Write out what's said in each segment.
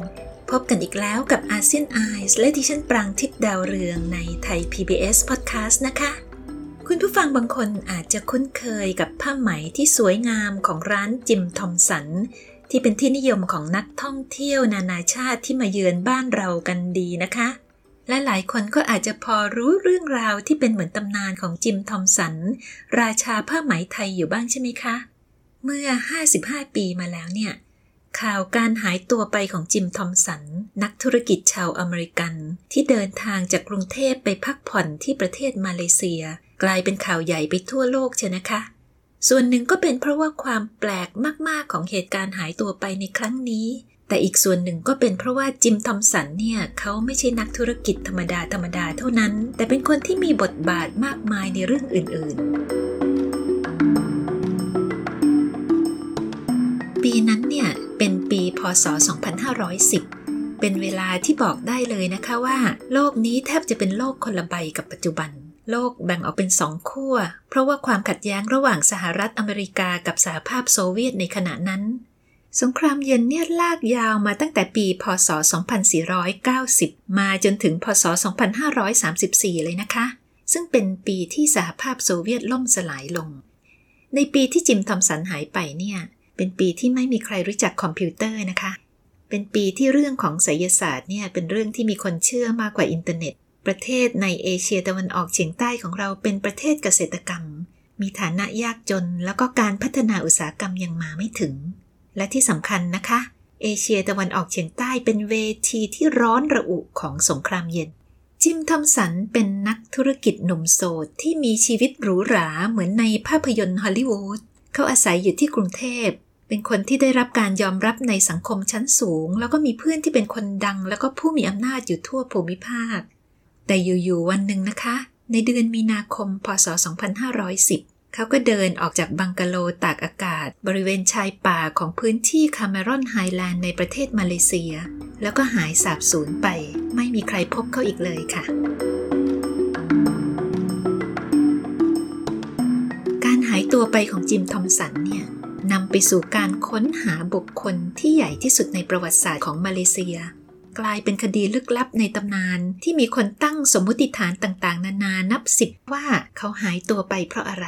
บ กันอีกแล้วกับอาเซียนไอส์และดิฉันปรางทิพย์ดาวเรืองในไทย PBS Podcast นะคะ คุณผู้ฟังบางคนอาจจะคุ้นเคยกับผ้าไหมที่สวยงามของร้านจิมทอมสัน ที่เป็นที่นิยมของนักท่องเที่ยวนานาชาติที่มาเยือนบ้านเรากันดีนะคะ และหลายคนก็อาจจะพอรู้เรื่องราวที่เป็นเหมือนตำนานของจิมทอมสัน ราชาผ้าไหมไทยอยู่บ้างใช่ไหมคะ เมื่อ 55 ปีมาแล้วเนี่ย ข่าวการหายตัวไปของจิมทอมสัน นักธุรกิจชาวอเมริกัน ที่เดินทางจากกรุงเทพไปพักผ่อนที่ประเทศมาเลเซีย กลายเป็นข่าวใหญ่ไปทั่วโลกเชียนะคะ ส่วนหนึ่งก็เป็นเพราะว่าความแปลกมาก ๆ ของเหตุการณ์หายตัวไปในครั้งนี้ แต่อีกส่วนหนึ่งก็เป็นเพราะว่าจิมทอมสันเนี่ยเขาไม่ใช่นักธุรกิจธรรมดาธรรมดาเท่านั้น แต่เป็นคนที่มีบทบาทมากมายในเรื่องอื่น ๆ ปีนั้นเนี่ย เป็นปีพศ 2510 เป็นเวลาที่บอกได้เลยนะคะว่า โลกนี้แทบจะเป็นโลกคนละใบกับปัจจุบัน โลกแบ่งออกเป็นสองขั้ว เพราะว่าความขัดแย้งระหว่างสหรัฐอเมริกากับสหภาพโซเวียตในขณะนั้นสงครามเย็นเนี่ยลากยาวมาตั้งแต่ปี พศ 2490 มาจนถึง พศ 2534 เลยนะคะ ซึ่งเป็นปีที่สหภาพโซเวียตล่มสลายลง ในปีที่จิมทอมสันหายไปเนี่ย เป็นปีที่ไม่มีใครรู้จักคอมพิวเตอร์นะคะ เป็นปีที่เรื่องของไสยศาสตร์เนี่ยเป็นเรื่องที่มีคนเชื่อมากกว่าอินเทอร์เน็ต ประเทศในเอเชียตะวันออกเฉียงใต้ของเราเป็นประเทศเกษตรกรรม มีฐานะยากจน แล้วก็การพัฒนาอุตสาหกรรมยังมาไม่ถึง และที่สำคัญนะคะ เอเชียตะวันออกเฉียงใต้เป็นเวทีที่ร้อนระอุของสงครามเย็นจิมทอมสันเป็นนักธุรกิจหนุ่มโสดที่มีชีวิตหรูหราเหมือนในภาพยนตร์ฮอลลีวูด เขาอาศัยอยู่ที่กรุงเทพ เป็นคนที่ได้รับการยอมรับในสังคมชั้นสูง แล้วก็มีเพื่อนที่เป็นคนดัง แล้วก็ผู้มีอำนาจอยู่ทั่วภูมิภาค แต่อยู่ๆวันหนึ่งนะคะ ในเดือนมีนาคม พศ 2510 เขาก็เดินออกจากบังกะโลตากอากาศ บริเวณชายป่าของพื้นที่คาเมรอนไฮแลนด์ในประเทศมาเลเซีย แล้วก็หายสาบสูญไป ไม่มีใครพบเขาอีกเลยค่ะการหายตัวไปของจิมทอมสันเนี่ย นำไปสู่การค้นหาบุคคลที่ใหญ่ที่สุดในประวัติศาสตร์ของมาเลเซีย กลายเป็นคดีลึกลับในตำนาน ที่มีคนตั้งสมมุติฐานต่างๆ นานานับสิบว่าเขาหายตัวไปเพราะอะไร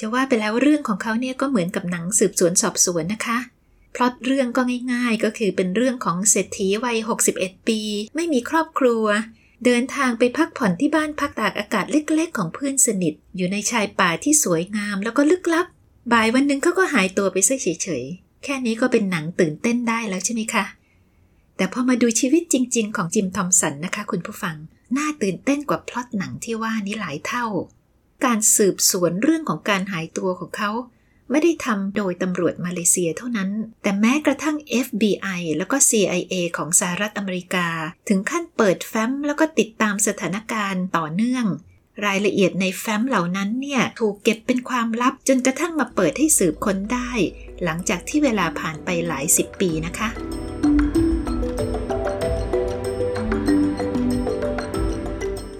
จะว่าไปแล้วเรื่องของเขาเนี่ยก็เหมือนกับหนังสืบสวนสอบสวนนะคะพล็อตเรื่องก็ง่ายๆ ก็คือเป็นเรื่องของเศรษฐีวัย 61 ปี ไม่มีครอบครัว เดินทางไปพักผ่อนที่บ้านพักตากอากาศเล็กๆ ของเพื่อนสนิท อยู่ในชายป่าที่สวยงามแล้วก็ลึกลับ บ่ายวันหนึ่งเขาก็หายตัวไปซะเฉยๆ แค่นี้ก็เป็นหนังตื่นเต้นได้แล้วใช่ไหมคะ แต่พอมาดูชีวิตจริง ๆ ของจิมทอมสันนะคะ คุณผู้ฟัง น่าตื่นเต้นกว่าพล็อตหนังที่ว่านี้หลายเท่า การสืบสวนเรื่องของการหายตัวของเขาไม่ได้ทำโดยตำรวจมาเลเซียเท่านั้น แต่แม้กระทั่ง FBI แล้วก็ CIA ของสหรัฐอเมริกา ถึงขั้นเปิดแฟ้มแล้วก็ติดตามสถานการณ์ต่อเนื่อง รายละเอียดในแฟ้มเหล่านั้นเนี่ยถูกเก็บเป็นความลับจนกระทั่งมาเปิดให้สืบค้นได้ หลังจากที่เวลาผ่านไปหลายสิบปีนะคะ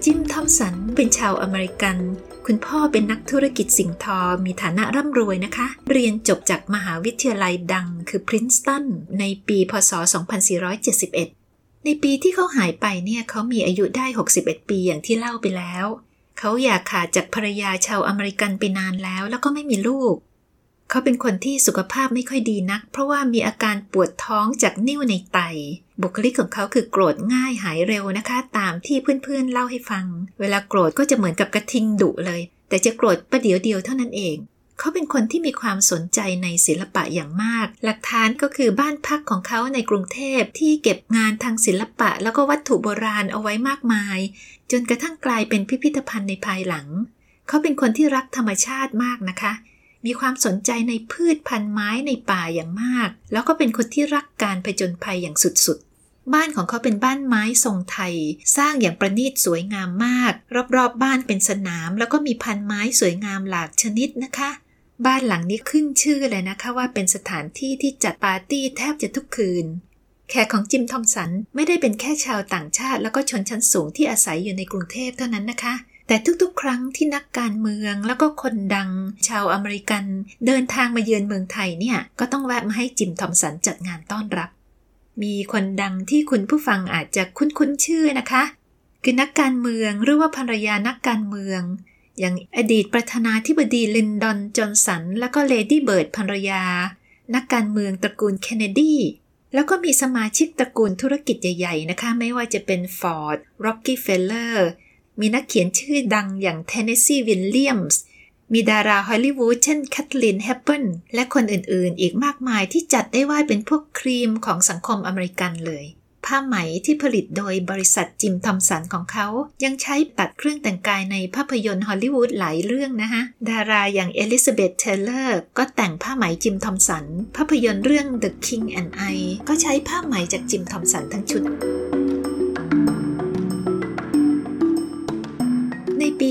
จิมทอมสันเป็นชาวอเมริกัน คุณพ่อเป็นนักธุรกิจสิ่งทอ มีฐานะร่ำรวยนะคะ เรียนจบจากมหาวิทยาลัยดังคือพรินสตันในปีพศ 2471 ในปีที่เขาหายไปเนี่ยเขามีอายุได้ 61 ปีอย่างที่เล่าไปแล้ว เขาอยากขาดจากภรรยาชาวอเมริกันไปนานแล้ว แล้วก็ไม่มีลูก เขาเป็นคนที่สุขภาพไม่ค่อยดีนัก เพราะว่ามีอาการปวดท้องจากนิ่วในไต บุคลิกของเขาคือโกรธง่ายหายเร็วนะคะ ตามที่เพื่อนๆเล่าให้ฟัง เวลาโกรธก็จะเหมือนกับกระทิงดุเลย แต่จะโกรธประเดี๋ยวเดียวเท่านั้นเอง เขาเป็นคนที่มีความสนใจในศิลปะอย่างมาก หลักฐานก็คือบ้านพักของเขาในกรุงเทพที่เก็บงานทางศิลปะแล้วก็วัตถุโบราณเอาไว้มากมาย จนกระทั่งกลายเป็นพิพิธภัณฑ์ในภายหลัง เขาเป็นคนที่รักธรรมชาติมากนะคะ มีความสนใจในพืชพันธุ์ไม้ในป่าอย่างมาก แล้วก็เป็นคนที่รักการผจญภัยอย่างสุดๆบ้านของเขาเป็นบ้านไม้ทรงไทย สร้างอย่างประณีตสวยงามมาก รอบๆบบ้านเป็นสนาม แล้วก็มีพันไม้สวยงามหลากชนิดนะคะ บ้านหลังนี้ขึ้นชื่อเลยนะคะว่าเป็นสถานที่ที่จัดปาร์ตี้แทบจะทุกคืน แขกของจิมทอมสันไม่ได้เป็นแค่ชาวต่างชาติ แล้วก็ชนชั้นสูงที่อาศัยอยู่ในกรุงเทพเท่านั้นนะคะ แต่ทุกๆ ครั้งที่นักการเมืองแล้วก็คนดัง ชาวอเมริกัน เดินทางมาเยือนเมืองไทยเนี่ยก็ต้องแวะมาให้จิมทอมสันจัดงานต้อนรับ มีคนดังที่คุณผู้ฟังอาจจะคุ้นๆชื่อนะคะ คือนักการเมืองหรือว่าภรรยานักการเมือง อย่างอดีตประธานาธิบดีลินดอนจอห์นสัน แล้วก็เลดี้เบิร์ดภรรยา นักการเมืองตระกูลเคนเนดี แล้วก็มีสมาชิกตระกูลธุรกิจใหญ่ๆนะคะ ไม่ว่าจะเป็นฟอร์ดร็อกกี้เฟลเลอร์มีนักเขียนชื่อดังอย่างเทนเนสซีวิลเลียมส์มีดาราฮอลลีวูดเช่นแคทารีนเฮปเบิร์นและคนอื่นๆ อีกมากมายที่จัดได้ว่าเป็นพวกครีมของสังคมอเมริกันเลย ผ้าไหมที่ผลิตโดยบริษัทจิมทอมสันของเขา ยังใช้ตัดเครื่องแต่งกายในภาพยนตร์ฮอลลีวูดหลายเรื่องนะคะดาราอย่างเอลิซาเบธเทเลอร์ก็แต่งผ้าไหมจิมทอมสัน ภาพยนตร์เรื่อง The King and I ก็ใช้ผ้าไหมจากจิมทอมสันทั้งชุดในปี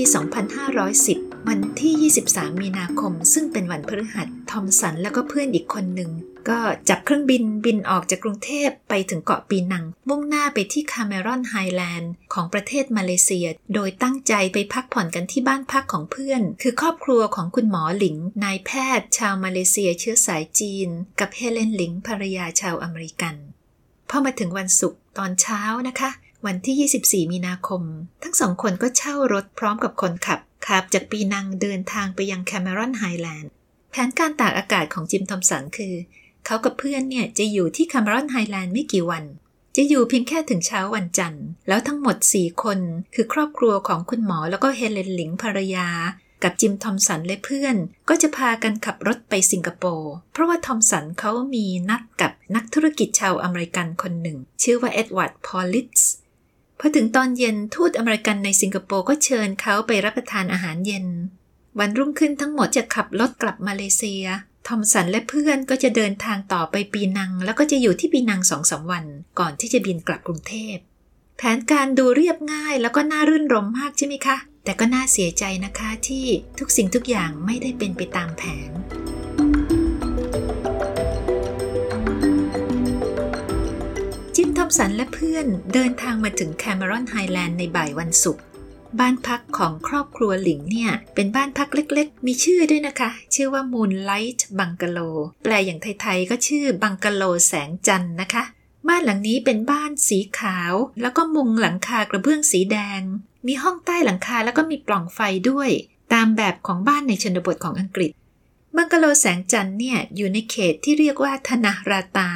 2510 วันที่ 23 มีนาคม ซึ่งเป็นวันพฤหัส ทอมสันแล้วก็เพื่อนอีกคนหนึ่ง ก็จับเครื่องบินบินออกจากกรุงเทพไปถึงเกาะปีนัง มุ่งหน้าไปที่คาเมรอนไฮแลนด์ของประเทศมาเลเซีย โดยตั้งใจไปพักผ่อนกันที่บ้านพักของเพื่อน คือครอบครัวของคุณหมอหลิง นายแพทย์ ชาวมาเลเซียเชื้อสายจีน กับเฮเลนหลิงภรรยาชาวอเมริกันพอมาถึงวันศุกร์ตอนเช้านะคะ วันที่ 24 มีนาคม ทั้งสองคนก็เช่ารถพร้อมกับคนขับขับจากปีนังเดินทางไปยังแคมรอนไฮแลนด์แผนการตากอากาศของจิมทอมสันคือ เขากับเพื่อนเนี่ยจะอยู่ที่แคมรอนไฮแลนด์ไม่กี่วัน จะอยู่เพียงแค่ถึงเช้าวันจันทร์ แล้วทั้งหมด 4 คน คือครอบครัวของคุณหมอแล้วก็เฮเลนหลิงภรรยา กับจิมทอมสันและเพื่อน ก็จะพากันขับรถไปสิงคโปร์เพราะว่าทอมสันเขามีนัดกับนักธุรกิจชาวอเมริกันคนหนึ่ง ชื่อว่าเอ็ดวาร์ดพอลิสพอถึงตอนเย็นทูตอเมริกันในสิงคโปร์ก็เชิญเขาไปรับประทานอาหารเย็น วันรุ่งขึ้นทั้งหมดจะขับรถกลับมาเลเซีย ทอมสันและเพื่อนก็จะเดินทางต่อไปปีนัง แล้วก็จะอยู่ที่ปีนังสองสามวัน ก่อนที่จะบินกลับกรุงเทพ แผนการดูเรียบง่ายแล้วก็น่ารื่นรมย์มากใช่ไหมคะ แต่ก็น่าเสียใจนะคะที่ทุกสิ่งทุกอย่างไม่ได้เป็นไปตามแผน จิมทอมสันและเพื่อนเดินทางมาถึงแคมรอนไฮแลนด์ในบ่ายวันศุกร์ บ้านพักของครอบครัวหลิงเนี่ย เป็นบ้านพักเล็กๆ มีชื่อด้วยนะคะ ชื่อว่า Moonlight Bungalow แปลอย่างไทยๆ ก็ชื่อบังกะโลแสงจันทร์นะคะ บ้านหลังนี้เป็นบ้านสีขาว แล้วก็มุงหลังคากระเบื้องสีแดง มีห้องใต้หลังคาแล้วก็มีปล่องไฟด้วย ตามแบบของบ้านในชนบทของอังกฤษ บังกะโลแสงจันทร์เนี่ยอยู่ในเขตที่เรียกว่าธนาราตา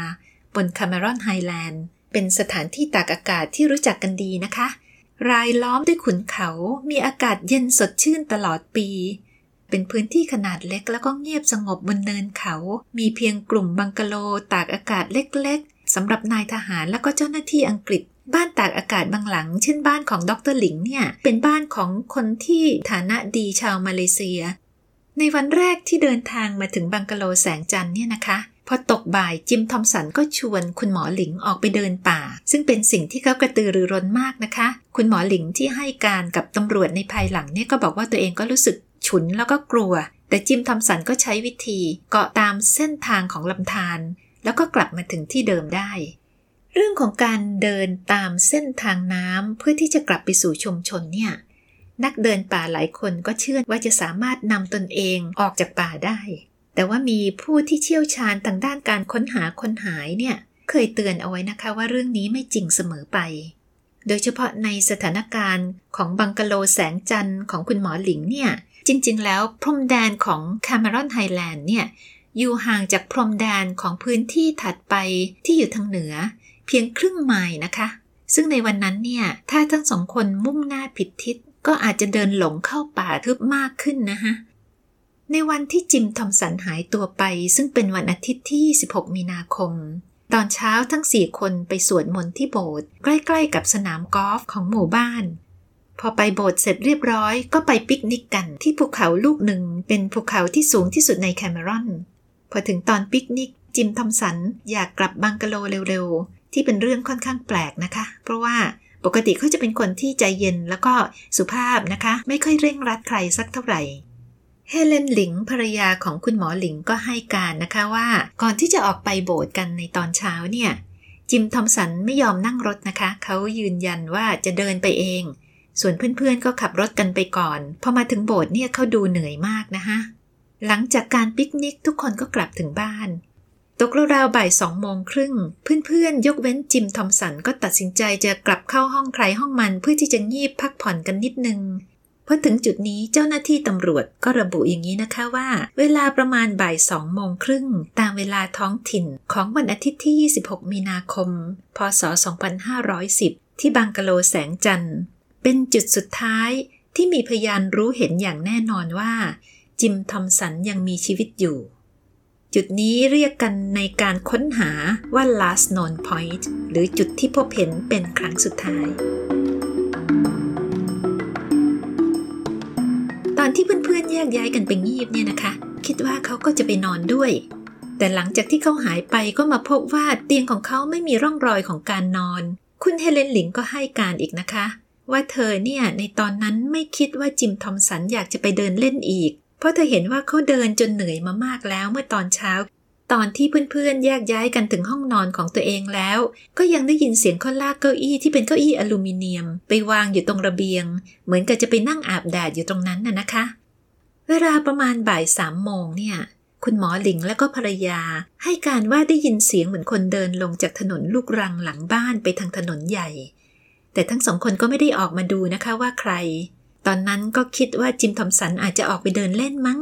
บนคาเมรอนไฮแลนด์เป็นสถานที่ตากอากาศที่รู้จักกันดีนะคะ รายล้อมด้วยขุนเขามีอากาศเย็นสดชื่นตลอดปี เป็นพื้นที่ขนาดเล็กแล้วก็เงียบสงบบนเนินเขา มีเพียงกลุ่มบังกะโลตากอากาศเล็กๆสำหรับนายทหารและก็เจ้าหน้าที่อังกฤษ บ้านตากอากาศบางหลัง เช่นบ้านของดรหลิงเนี่ย เป็นบ้านของคนที่ฐานะดีชาวมาเลเซีย ในวันแรกที่เดินทางมาถึงบังกะโลแสงจันทร์เนี่ยนะคะ พอตกบ่ายจิมทอมสันก็ชวนคุณหมอหลิงออกไปเดินป่า ซึ่งเป็นสิ่งที่เขากระตือรือร้นมากนะคะ คุณหมอหลิงที่ให้การกับตำรวจในภายหลังเนี่ยก็บอกว่าตัวเองก็รู้สึกฉุนแล้วก็กลัว แต่จิมทอมสันก็ใช้วิธีเกาะตามเส้นทางของลำธารแล้วก็กลับมาถึงที่เดิมได้ เรื่องของการเดินตามเส้นทางน้ำเพื่อที่จะกลับไปสู่ชุมชนเนี่ยนักเดินป่าหลายคนก็เชื่อว่าจะสามารถนำตนเองออกจากป่าได้ แต่ว่ามีผู้ที่เชี่ยวชาญทางด้านการค้นหาคนหายเนี่ยเคยเตือนเอาไว้นะคะว่าเรื่องนี้ไม่จริงเสมอไป โดยเฉพาะในสถานการณ์ของบังกะโลแสงจันทร์ของคุณหมอหลิงเนี่ยจริง ๆ แล้วพรมแดนของแคาเมรอนไฮแลนด์เนี่ยอยู่ห่างจากพรมแดนของพื้นที่ถัดไปที่อยู่ทางเหนือ เพียงครึ่งไมล์นะคะ ซึ่งในวันนั้นเนี่ยถ้าทั้งสองคนมุ่งหน้าผิดทิศก็อาจจะเดินหลงเข้าป่าทึบมากขึ้นนะคะ ในวันที่จิมทอมสันหายตัวไป ซึ่งเป็นวันอาทิตย์ที่ 16 มีนาคม ตอนเช้าทั้งสี่คนไปสวดมนต์ที่โบสถ์ใกล้ๆกับสนามกอล์ฟของหมู่บ้าน พอไปโบสถ์เสร็จเรียบร้อยก็ไปปิกนิกกันที่ภูเขาลูกหนึ่ง เป็นภูเขาที่สูงที่สุดในคาเมรอน พอถึงตอนปิกนิก จิมทอมสันอยากกลับบังกะโลเร็วๆ ที่เป็นเรื่องค่อนข้างแปลกนะคะ เพราะว่าปกติเขาจะเป็นคนที่ใจเย็นแล้วก็สุภาพนะคะ ไม่ค่อยเร่งรัดใครสักเท่าไหร่ เฮเลนหลิงภรรยาของคุณหมอหลิงก็ให้การนะคะว่า ก่อนที่จะออกไปโบสถ์กันในตอนเช้าเนี่ย จิมทอมสันไม่ยอมนั่งรถนะคะ เขายืนยันว่าจะเดินไปเอง ส่วนเพื่อนๆก็ขับรถกันไปก่อน พอมาถึงโบสถ์เนี่ยเขาดูเหนื่อยมากนะคะ หลังจากการปิกนิกทุกคนก็กลับถึงบ้าน ตกราวๆบ่ายสองโมงครึ่ง เพื่อนๆ ยกเว้นจิมทอมสันก็ตัดสินใจจะกลับเข้าห้องใครห้องมันเพื่อที่จะงีบพักผ่อนกันนิดนึง พอถึงจุดนี้เจ้าหน้าที่ตำรวจก็ระบุอย่างนี้นะคะว่า เวลาประมาณบ่ายสองโมงครึ่งตามเวลาท้องถิ่นของวันอาทิตย์ที่ 26 มีนาคม พศ 2510 ที่บังกะโลแสงจันทร์ เป็นจุดสุดท้ายที่มีพยานรู้เห็นอย่างแน่นอนว่า จิมทอมสันยังมีชีวิตอยู่ จุดนี้เรียกกันในการค้นหาว่า last known point หรือจุดที่พบเห็นเป็นครั้งสุดท้าย อนที่เพื่อนๆแยกย้ายกันไปงีบเนี่ยนะคะ คิดว่าเขาก็จะไปนอนด้วย แต่หลังจากที่เขาหายไปก็มาพบว่าเตียงของเขาไม่มีร่องรอยของการนอน คุณเฮเลนหลิงก็ให้การอีกนะคะ ว่าเธอเนี่ยในตอนนั้นไม่คิดว่าจิมทอมสันอยากจะไปเดินเล่นอีก เพราะเธอเห็นว่าเขาเดินจนเหนื่อยมามากแล้วเมื่อตอนเช้า ตอนที่เพื่อนๆ แยกย้ายกันถึงห้องนอนของตัวเองแล้ว ก็ยังได้ยินเสียงเขาลากเก้าอี้ที่เป็นเก้าอี้อลูมิเนียม ไปวางอยู่ตรงระเบียง เหมือนกับจะไปนั่งอาบแดดอยู่ตรงนั้นน่ะนะคะ เวลาประมาณบ่ายสามโมงเนี่ย คุณหมอหลิงและก็ภรรยา ให้การว่าได้ยินเสียงเหมือนคนเดินลงจากถนนลูกรังหลังบ้านไปทางถนนใหญ่ แต่ทั้งสองคนก็ไม่ได้ออกมาดูนะคะว่าใคร ตอนนั้นก็คิดว่าจิมทอมสันอาจจะออกไปเดินเล่นมั้ง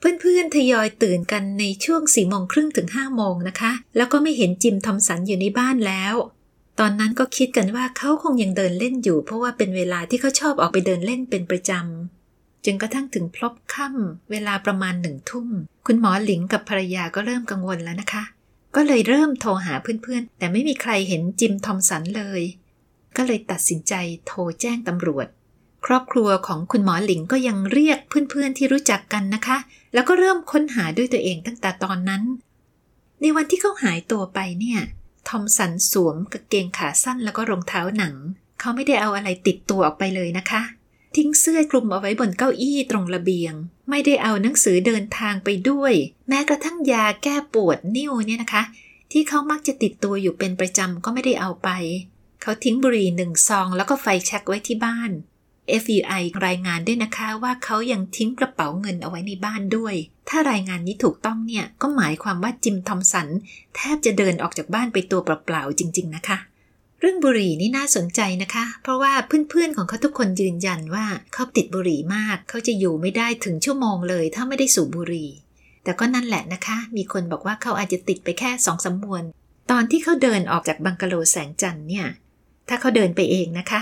เพื่อนๆทยอยตื่นกันในช่วงสี่โมงครึ่งถึงห้าโมงนะคะ แล้วก็ไม่เห็นจิมทอมสันอยู่ในบ้านแล้ว ตอนนั้นก็คิดกันว่าเขาคงยังเดินเล่นอยู่ เพราะว่าเป็นเวลาที่เขาชอบออกไปเดินเล่นเป็นประจำจึงกระทั่งถึงพลบค่ำเวลาประมาณหนึ่งทุ่ม คุณหมอหลิงกับภรรยาก็เริ่มกังวลแล้วนะคะ ก็เลยเริ่มโทรหาเพื่อนๆ แต่ไม่มีใครเห็นจิมทอมสันเลย ก็เลยตัดสินใจโทรแจ้งตำรวจ ครอบครัวของคุณหมอหลิงก็ยังเรียกเพื่อนๆที่รู้จักกันนะคะ แล้วก็เริ่มค้นหาด้วยตัวเองตั้งแต่ตอนนั้น ในวันที่เขาหายตัวไปเนี่ย ทอมสันสวมกางเกงขาสั้นแล้วก็รองเท้าหนัง เขาไม่ได้เอาอะไรติดตัวออกไปเลยนะคะ ทิ้งเสื้อคลุมเอาไว้บนเก้าอี้ตรงระเบียง ไม่ได้เอาหนังสือเดินทางไปด้วย แม้กระทั่งยาแก้ปวดนิ่วเนี่ยนะคะ ที่เขามักจะติดตัวอยู่เป็นประจำก็ไม่ได้เอาไป เขาทิ้งบุหรี่หนึ่งซองแล้วก็ไฟแช็กไว้ที่บ้าน FBI รายงานด้วยนะคะว่าเขายังทิ้งกระเป๋าเงินเอาไว้ในบ้านด้วย ถ้ารายงานนี้ถูกต้องเนี่ยก็หมายความว่าจิมทอมสัน แทบจะเดินออกจากบ้านไปตัวเปล่าๆจริง ๆ นะคะ เรื่องบุหรี่นี่น่าสนใจนะคะ เพราะว่าเพื่อนๆของเขาทุกคนยืนยันว่าเขาติดบุหรี่มาก เขาจะอยู่ไม่ได้ถึงชั่วโมงเลย ถ้าไม่ได้สูบบุหรี่ แต่ก็นั่นแหละนะคะ มีคนบอกว่าเขาอาจจะติดไปแค่สองสามวน ตอนที่เขาเดินออกจากบังกะโลแสงจันทร์เนี่ย ถ้าเขาเดินไปเองนะคะ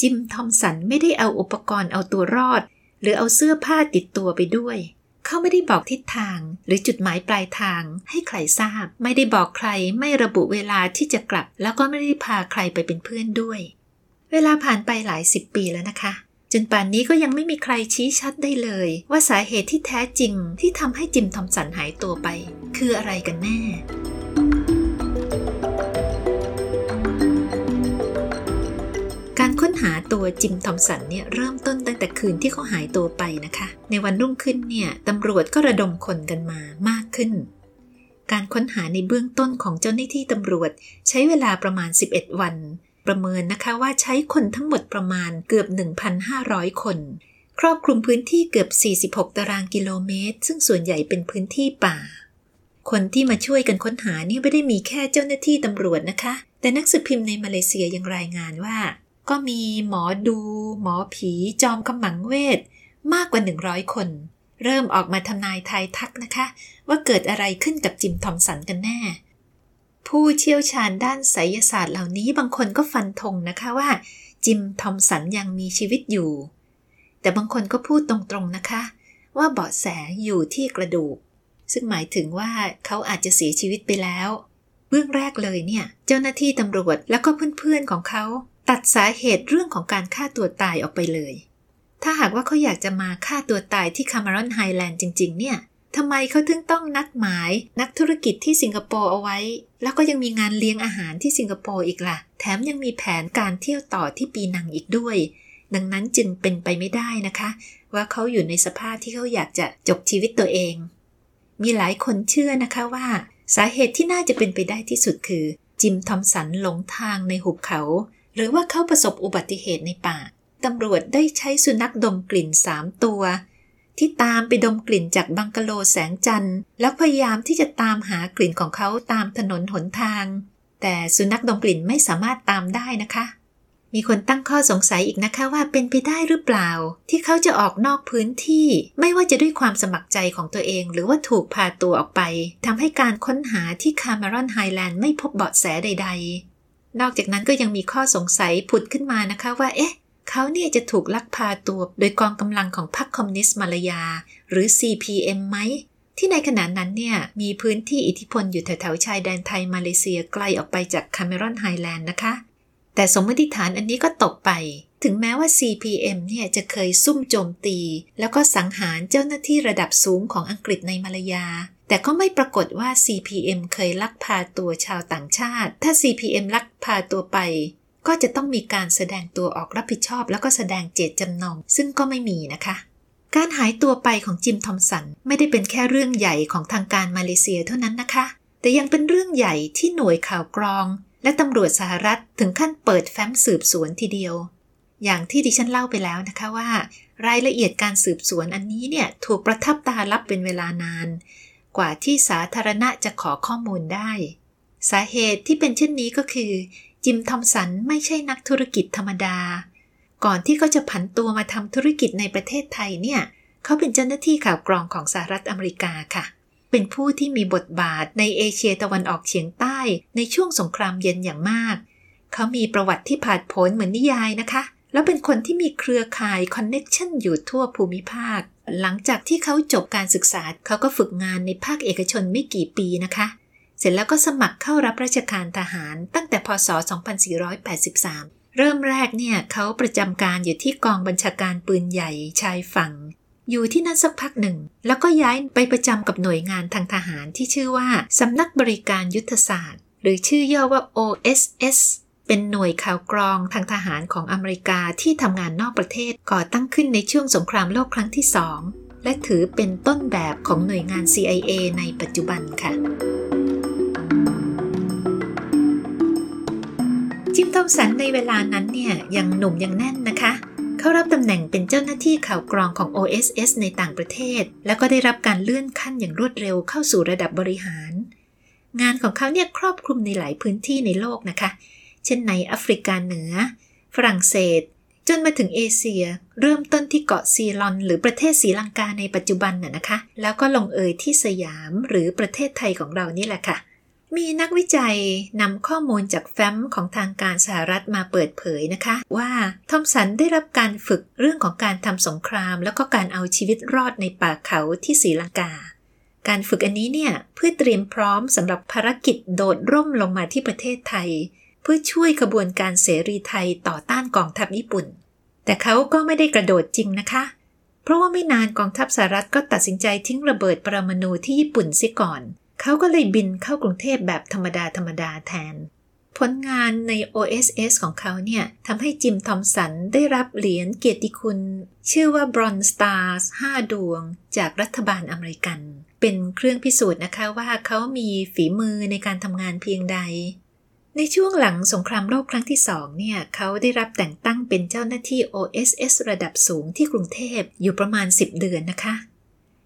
จิมทอมสันไม่ได้เอาอุปกรณ์เอาตัวรอด หรือเอาเสื้อผ้าติดตัวไปด้วย เขาไม่ได้บอกทิศทาง หรือจุดหมายปลายทางให้ใครทราบ ไม่ได้บอกใครไม่ระบุเวลาที่จะกลับ แล้วก็ไม่ได้พาใครไปเป็นเพื่อนด้วย เวลาผ่านไปหลายสิบปีแล้วนะคะ จนป่านนี้ก็ยังไม่มีใครชี้ชัดได้เลย ว่าสาเหตุที่แท้จริงที่ทำให้จิมทอมสันหายตัวไป คืออะไรกันแน่ หาตัวจิมทอมสันเนี่ยเริ่มต้นตั้งแต่คืนที่เขาหายตัวไปนะคะ ในวันรุ่งขึ้นเนี่ยตำรวจก็ระดมคนกันมามากขึ้น การค้นหาในเบื้องต้นของเจ้าหน้าที่ตำรวจ ใช้เวลาประมาณ 11 วัน ประเมินนะคะว่าใช้คนทั้งหมดประมาณเกือบ 1,500 คน ครอบคลุมพื้นที่เกือบ 46 ตารางกิโลเมตร ซึ่งส่วนใหญ่เป็นพื้นที่ป่า คนที่มาช่วยกันค้นหานี่ไม่ได้มีแค่เจ้าหน้าที่ตำรวจนะคะ แต่นักสืบพิมพ์ในมาเลเซียยังรายงานว่า ก็มีหมอดู หมอผีจอมขมังเวท มากกว่า 100 คน เริ่มออกมาทำนายทายทักนะคะ ว่าเกิดอะไรขึ้นกับจิมทอมสันกันแน่ ผู้เชี่ยวชาญด้านไสยศาสตร์เหล่านี้บางคนก็ฟันธงนะคะว่า จิมทอมสันยังมีชีวิตอยู่ แต่บางคนก็พูดตรงๆนะคะ ว่าเบาะแสอยู่ที่กระดูก ซึ่งหมายถึงว่าเขาอาจจะเสียชีวิตไปแล้ว เบื้องแรกเลยเนี่ย เจ้าหน้าที่ตำรวจแล้วก็เพื่อนๆของเขา ตัดสาเหตุเรื่องของการฆ่าตัวตายออกไปเลย ถ้าหากว่าเขาอยากจะมาฆ่าตัวตายที่คาเมรอนไฮแลนด์จริง ๆ เนี่ยทำไมเขาถึงต้องนัดหมายนักธุรกิจที่สิงคโปร์เอาไว้ แล้วก็ยังมีงานเลี้ยงอาหารที่สิงคโปร์อีกล่ะ แถมยังมีแผนการเที่ยวต่อที่ปีนังอีกด้วย ดังนั้นจึงเป็นไปไม่ได้นะคะ ว่าเขาอยู่ในสภาพที่เขาอยากจะจบชีวิตตัวเอง มีหลายคนเชื่อนะคะว่า สาเหตุที่น่าจะเป็นไปได้ที่สุดคือ จิมทอมสันหลงทางในหุบเขา หรือว่าเขาประสบอุบัติเหตุในป่าตำรวจได้ใช้สุนัขดมกลิ่นสามตัว ที่ตามไปดมกลิ่นจากบังกะโลแสงจันทร์ แล้วพยายามที่จะตามหากลิ่นของเขาตามถนนหนทาง แต่สุนัขดมกลิ่นไม่สามารถตามได้นะคะ มีคนตั้งข้อสงสัยอีกนะคะว่าเป็นไปได้หรือเปล่า ที่เขาจะออกนอกพื้นที่ ไม่ว่าจะด้วยความสมัครใจของตัวเอง หรือว่าถูกพาตัวออกไปทำให้การค้นหาที่คาร์มารอนไฮแลนด์ไม่พบเบาะแสใด ๆ นอกจากนั้นก็ยังมีข้อสงสัยผุดขึ้นมานะคะว่า เอ๊ะ เขาเนี่ยจะถูกลักพาตัวโดยกองกำลังของพรรคคอมมิวนิสต์มาลายา หรือ CPM ไหม ที่ในขณะนั้นเนี่ย มีพื้นที่อิทธิพลอยู่แถวๆชายแดนไทยมาเลเซียไกลออกไปจากคาเมรอนไฮแลนด์นะคะ แต่สมมติฐานอันนี้ก็ตกไป ถึงแม้ว่า CPM เนี่ยจะเคยซุ่มโจมตี แล้วก็สังหารเจ้าหน้าที่ระดับสูงของอังกฤษในมาลายา แต่ก็ไม่ปรากฏว่า CPM เคยลักพาตัวชาวต่างชาติ ถ้า CPM ลักพาตัวไป ก็จะต้องมีการแสดงตัวออกรับผิดชอบ แล้วก็แสดงเจตจำนง ซึ่งก็ไม่มีนะคะ การหายตัวไปของจิมทอมสันไม่ได้เป็นแค่เรื่องใหญ่ของทางการมาเลเซียเท่านั้นนะคะ แต่ยังเป็นเรื่องใหญ่ที่หน่วยข่าวกรอง และตำรวจสหรัฐถึงขั้นเปิดแฟ้มสืบสวนทีเดียว อย่างที่ดิฉันเล่าไปแล้วนะคะว่า รายละเอียดการสืบสวนอันนี้เนี่ยถูกประทับตาลับเป็นเวลานาน กว่าที่สาธารณะจะขอข้อมูลได้ สาเหตุที่เป็นเช่นนี้ก็คือ จิมทอมสันไม่ใช่นักธุรกิจธรรมดา ก่อนที่เขาจะผันตัวมาทำธุรกิจในประเทศไทยเนี่ยเขาเป็นเจ้าหน้าที่ข่าวกรองของสหรัฐอเมริกาค่ะ เป็นผู้ที่มีบทบาทในเอเชียตะวันออกเฉียงใต้ในช่วงสงครามเย็นอย่างมาก เขามีประวัติที่ผาดโผนเหมือนนิยายนะคะ แล้วเป็นคนที่มีเครือข่ายคอนเน็กชันอยู่ทั่วภูมิภาค หลังจากที่เขาจบการศึกษา เขาก็ฝึกงานในภาคเอกชนไม่กี่ปีนะคะ เสร็จแล้วก็สมัครเข้ารับราชการทหาร ตั้งแต่พศ 2483 เริ่มแรกเนี่ยเขาประจำการอยู่ที่กองบัญชาการปืนใหญ่ชายฝั่ง อยู่ที่นั่นสักพักหนึ่ง แล้วก็ย้ายไปประจำกับหน่วยงานทางทหารที่ชื่อว่าสำนักบริการยุทธศาสตร์ หรือชื่อย่อว่า OSS เป็นหน่วยข่าวกรองทางทหารของอเมริกาที่ทำงานนอกประเทศก่อตั้งขึ้นในช่วงสงครามโลกครั้งที่สองและถือเป็นต้นแบบของหน่วยงาน CIA ในปัจจุบันค่ะ จิมทอมสันในเวลานั้นเนี่ยยังหนุ่มยังแน่นนะคะเขารับตำแหน่งเป็นเจ้าหน้าที่ข่าวกรองของ OSS ในต่างประเทศ แล้วก็ได้รับการเลื่อนขั้นอย่างรวดเร็วเข้าสู่ระดับบริหาร งานของเขาเนี่ยครอบคลุมในหลายพื้นที่ในโลกนะคะ เช่นในแอฟริกาเหนือ ฝรั่งเศส จนมาถึงเอเชีย เริ่มต้นที่เกาะซีลอน หรือประเทศศรีลังกาในปัจจุบันน่ะนะคะ แล้วก็ลงเอยที่สยามหรือประเทศไทยของเรานี่แหละค่ะมีนักวิจัยนำข้อมูลจากแฟ้มของทางการสหรัฐมาเปิดเผยนะคะ ว่าทอมสันได้รับการฝึกเรื่องของการทำสงคราม แล้วก็การเอาชีวิตรอดในป่าเขาที่ศรีลังกา การฝึกอันนี้เนี่ยเพื่อเตรียมพร้อมสำหรับภารกิจโดดร่มลงมาที่ประเทศไทย เพื่อช่วยกระบวนการเสรีไทยต่อต้านกองทัพญี่ปุ่น แต่เขาก็ไม่ได้กระโดดจริงนะคะ เพราะว่าไม่นานกองทัพสหรัฐก็ตัดสินใจทิ้งระเบิดปรมาณูที่ญี่ปุ่นเสียก่อน เขาก็เลยบินเข้ากรุงเทพแบบธรรมดาธรรมดาแทน ผลงานใน OSS ของเขาเนี่ยทำให้จิมทอมสันได้รับเหรียญเกียรติคุณ ชื่อว่า Bronze Stars 5 ดวง จากรัฐบาลอเมริกัน เป็นเครื่องพิสูจน์นะคะว่าเขามีฝีมือในการทำงานเพียงใด ในช่วงหลังสงครามโลกครั้งที่สองเนี่ยเขาได้รับแต่งตั้งเป็นเจ้าหน้าที่ OSS ระดับสูงที่กรุงเทพอยู่ประมาณ 10 เดือนนะคะ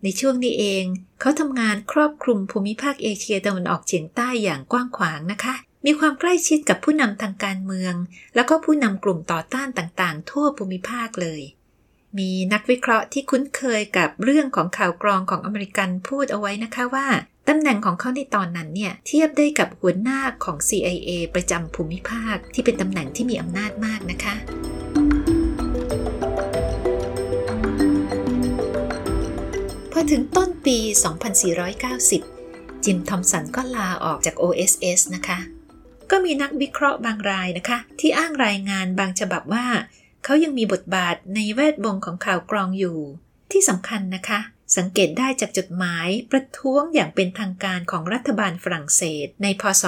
ในช่วงนี้เองเขาทำงานครอบคลุมภูมิภาคเอเชียตะวันออกเฉียงใต้อย่างกว้างขวางนะคะ มีความใกล้ชิดกับผู้นำทางการเมือง แล้วก็ผู้นำกลุ่มต่อต้านต่างๆ ทั่วภูมิภาคเลย มีนักวิเคราะห์ที่คุ้นเคยกับเรื่องของข่าวกรองของอเมริกันพูดเอาไว้นะคะว่า ตำแหน่งของเขาในตอนนั้นเนี่ยเทียบได้กับหัวหน้าของ CIA ประจำภูมิภาคที่เป็นตำแหน่งที่มีอำนาจมากนะคะพอถึงต้นปี 2490 จิมทอมสันก็ลาออกจาก OSS นะคะ ก็มีนักวิเคราะห์บางรายนะคะ ที่อ้างรายงานบางฉบับว่า เขายังมีบทบาทในแวดวงของข่าวกรองอยู่ ที่สำคัญนะคะ สังเกตได้จากจดหมายประท้วงอย่างเป็นทางการของรัฐบาลฝรั่งเศส ในพศ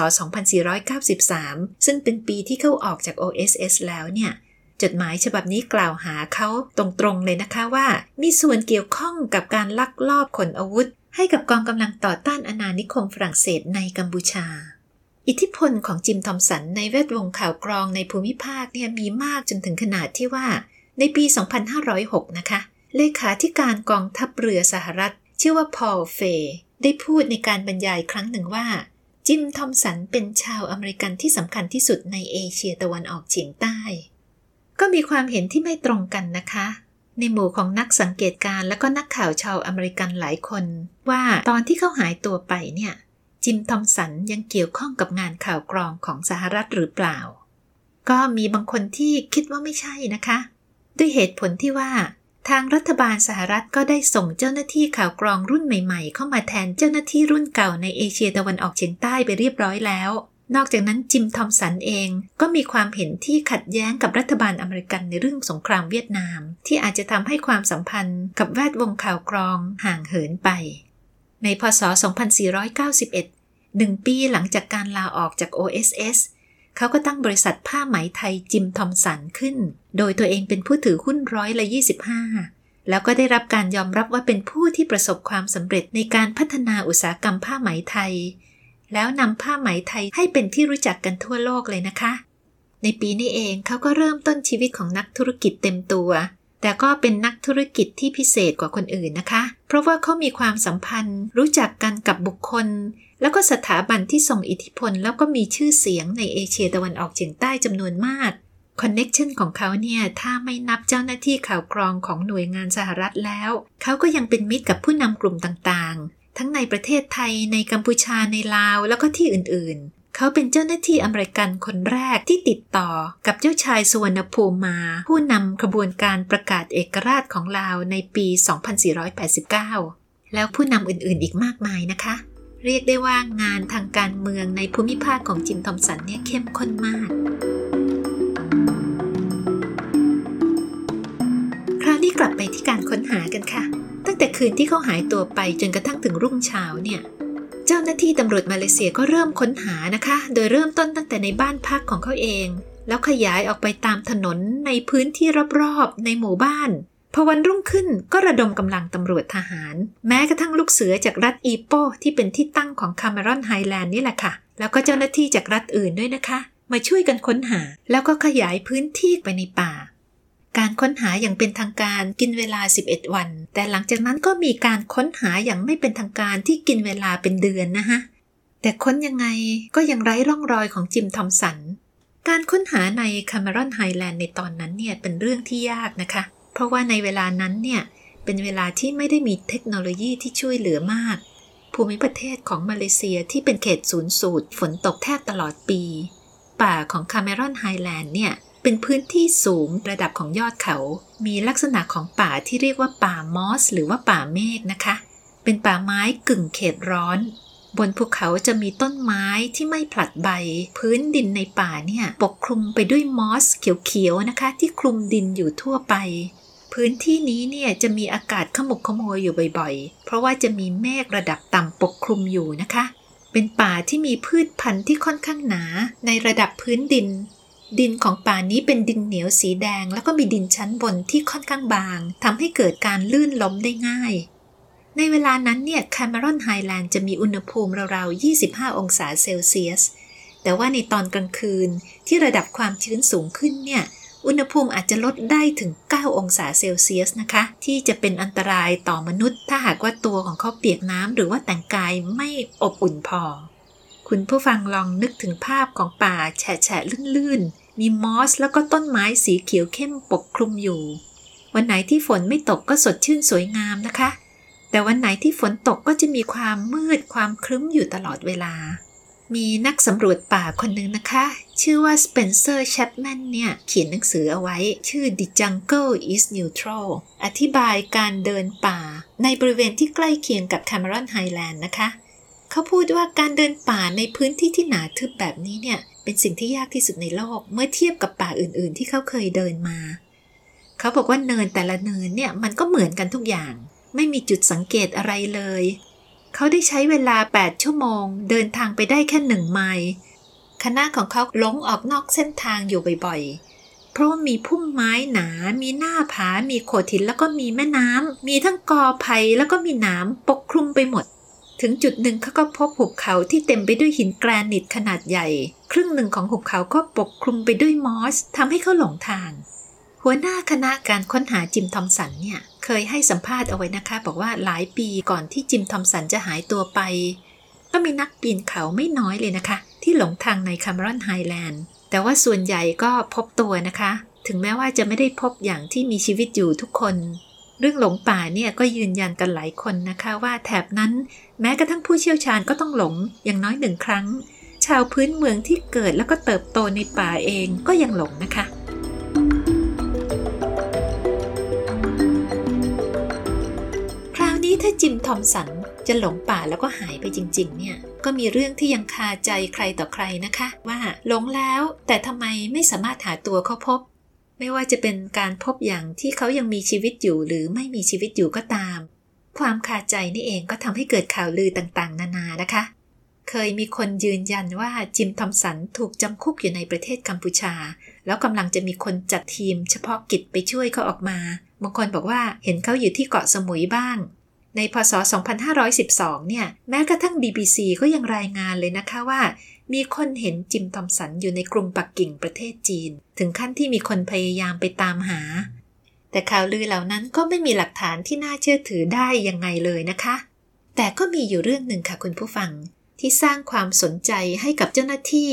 2493 ซึ่งเป็นปีที่เข้าออกจาก OSS แล้วเนี่ย จดหมายฉบับนี้กล่าวหาเขาตรงๆเลยนะคะว่า มีส่วนเกี่ยวข้องกับการลักลอบขนอาวุธ ให้กับกองกำลังต่อต้านอาณานิคมฝรั่งเศสในกัมพูชาอิทธิพลของจิมทอมสันในแวดวงข่าวกรองในภูมิภาคเนี่ยมีมากจนถึงขนาดที่ว่า ในปี 2506 นะคะ เลขาธิการกองทัพเรือสหรัฐ ชื่อว่าพอลเฟย์ได้พูดในการบรรยายครั้งหนึ่งว่า จิมทอมสันเป็นชาวอเมริกันที่สำคัญที่สุดในเอเชียตะวันออกเฉียงใต้ ก็มีความเห็นที่ไม่ตรงกันนะคะ ในหมู่ของนักสังเกตการและก็นักข่าวชาวอเมริกันหลายคน ว่าตอนที่เขาหายตัวไปเนี่ย จิมทอมสันยังเกี่ยวข้องกับงานข่าวกรองของสหรัฐหรือเปล่า ก็มีบางคนที่คิดว่าไม่ใช่นะคะ ด้วยเหตุผลที่ว่า ทางรัฐบาลสหรัฐก็ได้ส่งเจ้าหน้าที่ข่าวกรองรุ่นใหม่ๆ เข้ามาแทนเจ้าหน้าที่รุ่นเก่าในเอเชียตะวันออกเฉียงใต้ไปเรียบร้อยแล้ว นอกจากนั้นจิมทอมสันเองก็มีความเห็นที่ขัดแย้งกับรัฐบาลอเมริกันในเรื่องสงครามเวียดนาม ที่อาจจะทำให้ความสัมพันธ์กับแวดวงข่าวกรองห่างเหินไป ในพศ 2491หนึ่งปีหลังจากการลาออกจาก OSS เขาก็ตั้งบริษัทผ้าไหมไทยจิมทอมสันขึ้น โดยตัวเองเป็นผู้ถือหุ้นร้อยละ 25 แล้วก็ได้รับการยอมรับว่าเป็นผู้ที่ประสบความสำเร็จในการพัฒนาอุตสาหกรรมผ้าไหมไทย แล้วนำผ้าไหมไทยให้เป็นที่รู้จักกันทั่วโลกเลยนะคะ ในปีนี้เองเขาก็เริ่มต้นชีวิตของนักธุรกิจเต็มตัว แต่ก็เป็นนักธุรกิจที่พิเศษกว่าคนอื่นนะคะ เพราะว่าเขามีความสัมพันธ์ รู้จักกันกับบุคคล แล้วก็สถาบันที่ส่งอิทธิพล แล้วก็มีชื่อเสียงในเอเชียตะวันออกเฉียงใต้จำนวนมากคอนเน็กชันของเขาเนี่ย ถ้าไม่นับเจ้าหน้าที่ข่าวกรองของหน่วยงานสหรัฐแล้ว เขาก็ยังเป็นมิตรกับผู้นำกลุ่มต่างๆ ทั้งในประเทศไทยในกัมพูชาในลาวแล้วก็ที่อื่นๆ เขาเป็นเจ้าหน้าที่อเมริกันคนแรกที่ติดต่อกับเจ้าชายสุวรรณภูมิมา ผู้นำขบวนการประกาศเอกราชของลาวในปี 2489 แล้วผู้นำอื่นๆอีกมากมายนะคะ เรียกได้ว่างานทางการเมืองในภูมิภาคของจิมทอมสันเนี่ยเข้มข้นมากคราวนี้กลับไปที่การค้นหากันค่ะ ตั้งแต่คืนที่เขาหายตัวไปจนกระทั่งถึงรุ่งเช้าเนี่ย เจ้าหน้าที่ตำรวจมาเลเซียก็เริ่มค้นหานะคะ โดยเริ่มต้นตั้งแต่ในบ้านพักของเขาเอง แล้วขยายออกไปตามถนนในพื้นที่รอบๆ ในหมู่บ้าน พอวันรุ่งขึ้นก็ระดมกำลังตำรวจทหาร แม้กระทั่งลูกเสือจากรัฐอีโปที่เป็นที่ตั้งของคาเมรอนไฮแลนด์นี่แหละค่ะ แล้วก็เจ้าหน้าที่จากรัฐอื่นด้วยนะคะ มาช่วยกันค้นหา แล้วก็ขยายพื้นที่ไปในป่า การค้นหาอย่างเป็นทางการกินเวลา 11 วัน แต่หลังจากนั้นก็มีการค้นหาอย่างไม่เป็นทางการที่กินเวลาเป็นเดือนนะคะแต่ค้นยังไงก็ยังไร้ร่องรอยของจิมทอมสัน การค้นหาในคาเมรอนไฮแลนด์ในตอนนั้นเนี่ยเป็นเรื่องที่ยากนะคะ เพราะว่าในเวลานั้นเนี่ยเป็นเวลาที่ไม่ได้มีเทคโนโลยีที่ช่วยเหลือมาก ภูมิประเทศของมาเลเซียที่เป็นเขตศูนย์สูตรฝนตกแทบตลอดปี ป่าของคาเมรอนไฮแลนด์เนี่ย เป็นพื้นที่สูงระดับของยอดเขา มีลักษณะของป่าที่เรียกว่าป่ามอส หรือว่าป่าเมฆนะคะ เป็นป่าไม้กึ่งเขตร้อน บนภูเขาจะมีต้นไม้ที่ไม่ผลัดใบ พื้นดินในป่าเนี่ยปกคลุมไปด้วยมอสเขียวๆนะคะ ที่คลุมดินอยู่ทั่วไป พื้นที่นี้เนี่ยจะมีอากาศขมุกขโมยอยู่บ่อยๆ เพราะว่าจะมีเมฆระดับต่ำปกคลุมอยู่นะคะเป็นป่าที่มีพืชพันธุ์ที่ค่อนข้างหนาในระดับพื้นดิน ดินของป่านี้เป็นดินเหนียวสีแดง แล้วก็มีดินชั้นบนที่ค่อนข้างบางทำให้เกิดการลื่นล้มได้ง่าย ในเวลานั้นเนี่ยคาเมรอนไฮแลนด์จะมีอุณหภูมิราวๆ 25 องศาเซลเซียส แต่ว่าในตอนกลางคืนที่ระดับความชื้นสูงขึ้นเนี่ยอุณหภูมิอาจจะลดได้ถึง 9 องศาเซลเซียสนะคะ ที่จะเป็นอันตรายต่อมนุษย์ ถ้าหากว่าตัวของเขาเปียกน้ำหรือว่าแต่งกายไม่อบอุ่นพอ คุณผู้ฟังลองนึกถึงภาพของป่าแฉะลื่นๆ มีมอสแล้วก็ต้นไม้สีเขียวเข้มปกคลุมอยู่ วันไหนที่ฝนไม่ตกก็สดชื่นสวยงามนะคะ แต่วันไหนที่ฝนตกก็จะมีความมืดความครึ้มอยู่ตลอดเวลา มีนักสำรวจป่าคนหนึ่งนะคะ ชื่อว่าสเปนเซอร์แชปแมนเนี่ย เขียนหนังสือเอาไว้ชื่อ The Jungle is Neutral อธิบายการเดินป่า ในบริเวณที่ใกล้เคียงกับ Cameron Highland นะคะ เขาพูดว่าการเดินป่าในพื้นที่ที่หนาทึบแบบนี้เนี่ย เป็นสิ่งที่ยากที่สุดในโลก เมื่อเทียบกับป่าอื่น ๆ ที่เขาเคยเดินมา เขาบอกว่าเนินแต่ละเนินเนี่ยมันก็เหมือนกันทุกอย่าง ไม่มีจุดสังเกตอะไรเลย เขาได้ใช้เวลา 8 ชั่วโมง เดินทางไปได้แค่หนึ่งไมล์คณะของเขาหลงออกนอกเส้นทางอยู่บ่อยๆ เพราะว่ามีพุ่มไม้หนา มีหน้าผา มีโขดหินแล้วก็มีแม่น้ำ มีทั้งกอไผ่แล้วก็มีหนามปกคลุมไปหมด ถึงจุดหนึ่งเขาก็พบหุบเขาที่เต็มไปด้วยหินแกรนิตขนาดใหญ่ ครึ่งหนึ่งของหุบเขาก็ปกคลุมไปด้วยมอสทำให้เขาหลงทาง หัวหน้าคณะการค้นหาจิมทอมสันเนี่ยเคยให้สัมภาษณ์เอาไว้นะคะ บอกว่าหลายปีก่อนที่จิมทอมสันจะหายตัวไป ก็มีนักปีนเขาไม่น้อยเลยนะคะ ที่หลงทางในคามรอนไฮแลนด์แต่ว่าส่วนใหญ่ก็พบตัวนะคะ ถึงแม้ว่าจะไม่ได้พบอย่างที่มีชีวิตอยู่ทุกคน เรื่องหลงป่าเนี่ยก็ยืนยันกันหลายคนนะคะว่าแถบนั้นแม้กระทั่งผู้เชี่ยวชาญก็ต้องหลงอย่างน้อยหนึ่งครั้ง ชาวพื้นเมืองที่เกิดแล้วก็เติบโตในป่าเองก็ยังหลงนะคะนี้ถ้าจิมทอมสันจะหลงป่าแล้วก็หายไปจริง ๆ เนี่ย ก็มีเรื่องที่ยังคาใจใครต่อใครนะคะ ว่าหลงแล้วแต่ทำไมไม่สามารถหาตัวเขาพบ ไม่ว่าจะเป็นการพบอย่างที่เขายังมีชีวิตอยู่หรือไม่มีชีวิตอยู่ก็ตาม ความคาใจนี่เองก็ทำให้เกิดข่าวลือต่างๆ นานานะคะ เคยมีคนยืนยันว่าจิมทอมสันถูกจำคุกอยู่ในประเทศกัมพูชา แล้วกำลังจะมีคนจัดทีมเฉพาะกิจไปช่วยเขาออกมาบางคนบอกว่าเห็นเขาอยู่ที่เกาะสมุยบ้าง ในพศ 2512 เนี่ย แม้กระทั่ง BBC ก็ยังรายงานเลยนะคะว่า มีคนเห็นจิมทอมสันอยู่ในกรุงปักกิ่งประเทศจีน ถึงขั้นที่มีคนพยายามไปตามหา แต่ข่าวลือเหล่านั้นก็ไม่มีหลักฐานที่น่าเชื่อถือได้ยังไงเลยนะคะ แต่ก็มีอยู่เรื่องหนึ่งค่ะคุณผู้ฟังที่สร้างความสนใจให้กับเจ้าหน้าที่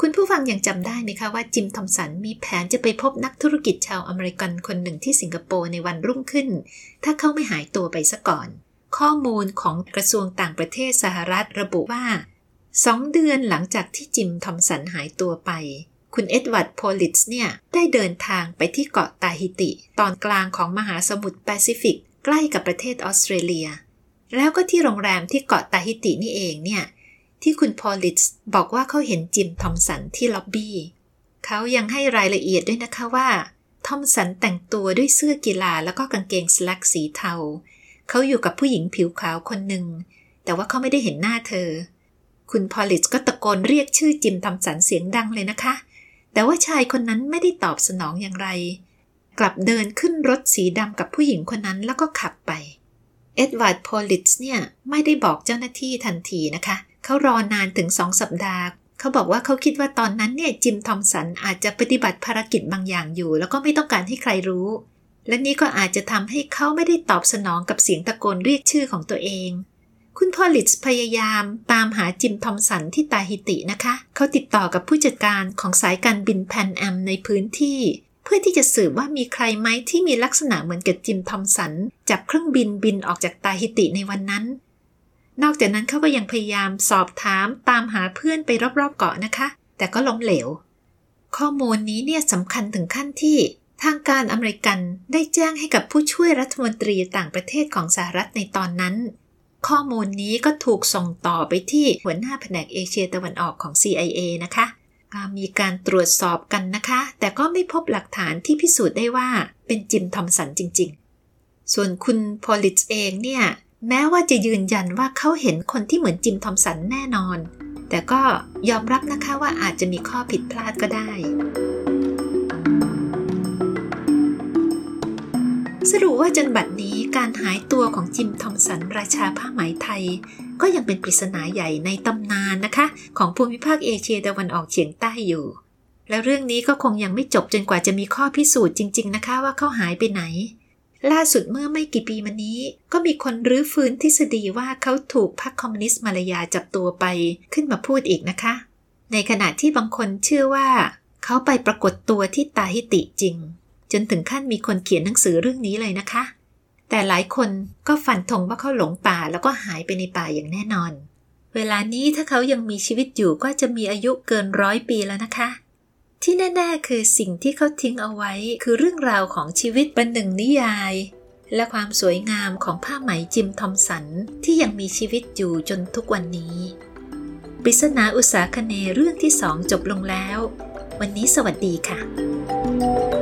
คุณผู้ฟังยังจำได้ไหมคะว่าจิมทอมสันมีแผนจะไปพบนักธุรกิจชาวอเมริกันคนหนึ่งที่สิงคโปร์ในวันรุ่งขึ้น ถ้าเขาไม่หายตัวไปซะก่อน ข้อมูลของกระทรวงต่างประเทศสหรัฐระบุว่า สองเดือนหลังจากที่จิมทอมสันหายตัวไป คุณเอ็ดเวิร์ดพอลิสเนี่ย ได้เดินทางไปที่เกาะตาฮิติ ตอนกลางของมหาสมุทรแปซิฟิก ใกล้กับประเทศออสเตรเลีย แล้วก็ที่โรงแรมที่เกาะตาฮิตินี่เองเนี่ย ที่คุณพอลิสบอกว่าเขาเห็นจิมทอมสันที่ล็อบบี้เขายังให้รายละเอียดด้วยนะคะว่าทอมสันแต่งตัวด้วยเสื้อกีฬาแล้วก็กางเกงสแล็กสีเทา เขาอยู่กับผู้หญิงผิวขาวคนหนึ่ง แต่ว่าเขาไม่ได้เห็นหน้าเธอ คุณพอลิสก็ตะโกนเรียกชื่อจิมทอมสันเสียงดังเลยนะคะ แต่ว่าชายคนนั้นไม่ได้ตอบสนองอย่างไร กลับเดินขึ้นรถสีดำกับผู้หญิงคนนั้นแล้วก็ขับไปเอ็ดเวิร์ดพอลิสเนี่ยไม่ได้บอกเจ้าหน้าที่ทันทีนะคะ เขารอนานถึงสองสัปดาห์ เขาบอกว่าเขาคิดว่าตอนนั้นเนี่ยจิมทอมสันอาจจะปฏิบัติภารกิจบางอย่างอยู่ แล้วก็ไม่ต้องการให้ใครรู้ และนี่ก็อาจจะทำให้เขาไม่ได้ตอบสนองกับเสียงตะโกนเรียกชื่อของตัวเอง คุณพอลิสพยายามตามหาจิมทอมสันที่ตาฮิตินะคะ เขาติดต่อกับผู้จัดการของสายการบินแพนแอมในพื้นที่ เพื่อที่จะสืบว่ามีใครไหมที่มีลักษณะเหมือนกับจิมทอมสันจับเครื่องบินบินออกจากตาฮิติในวันนั้น นอกจากนั้นเขาก็ยังพยายามสอบถามตามหาเพื่อนไปรอบๆเกาะนะคะ แต่ก็ล้มเหลว ข้อมูลนี้เนี่ยสำคัญถึงขั้นที่ทางการอเมริกันได้แจ้งให้กับผู้ช่วยรัฐมนตรีต่างประเทศของสหรัฐในตอนนั้น ข้อมูลนี้ก็ถูกส่งต่อไปที่หัวหน้าแผนกเอเชียตะวันออกของ CIA นะคะมีการตรวจสอบกันนะคะ แต่ก็ไม่พบหลักฐานที่พิสูจน์ได้ว่าเป็นจิมทอมสันจริง ๆ ส่วนคุณพอลิตเองเนี่ย แม้ว่าจะยืนยันว่าเขาเห็นคนที่เหมือนจิมทอมสันแน่นอน แต่ก็ยอมรับนะคะว่าอาจจะมีข้อผิดพลาดก็ได้ สรุปว่าจนบัดนี้การหายตัวของจิมทอมสันราชาผ้าไหมไทย ก็ยังเป็นปริศนาใหญ่ในตำนานนะคะ ของภูมิภาคเอเชียตะวันออกเฉียงใต้อยู่ แล้วเรื่องนี้ก็คงยังไม่จบจนกว่าจะมีข้อพิสูจน์จริง ๆ นะคะว่าเขาหายไปไหน ล่าสุดเมื่อไม่กี่ปีมานี้ ก็มีคนรื้อฟื้นทฤษฎีว่าเขาถูกพรรคคอมมิวนิสต์มาลายาจับตัวไปขึ้นมาพูดอีกนะคะ ในขณะที่บางคนเชื่อว่า เขาไปปรากฏตัวที่ตาฮิติจริง จนถึงขั้นมีคนเขียนหนังสือเรื่องนี้เลยนะคะ แต่หลายคนก็ฝันธงว่าเขาหลงป่าแล้วก็หายไปในป่าอย่างแน่นอน เวลานี้ถ้าเขายังมีชีวิตอยู่ก็จะมีอายุเกินร้อยปีแล้วนะคะ ที่แน่ๆคือสิ่งที่เขาทิ้งเอาไว้ คือเรื่องราวของชีวิตเป็นหนึ่งนิยาย และความสวยงามของผ้าไหมจิมทอมสันที่ยังมีชีวิตอยู่จนทุกวันนี้ปริศนาอุตสาคเนเรื่องที่สองจบลงแล้ว วันนี้สวัสดีค่ะ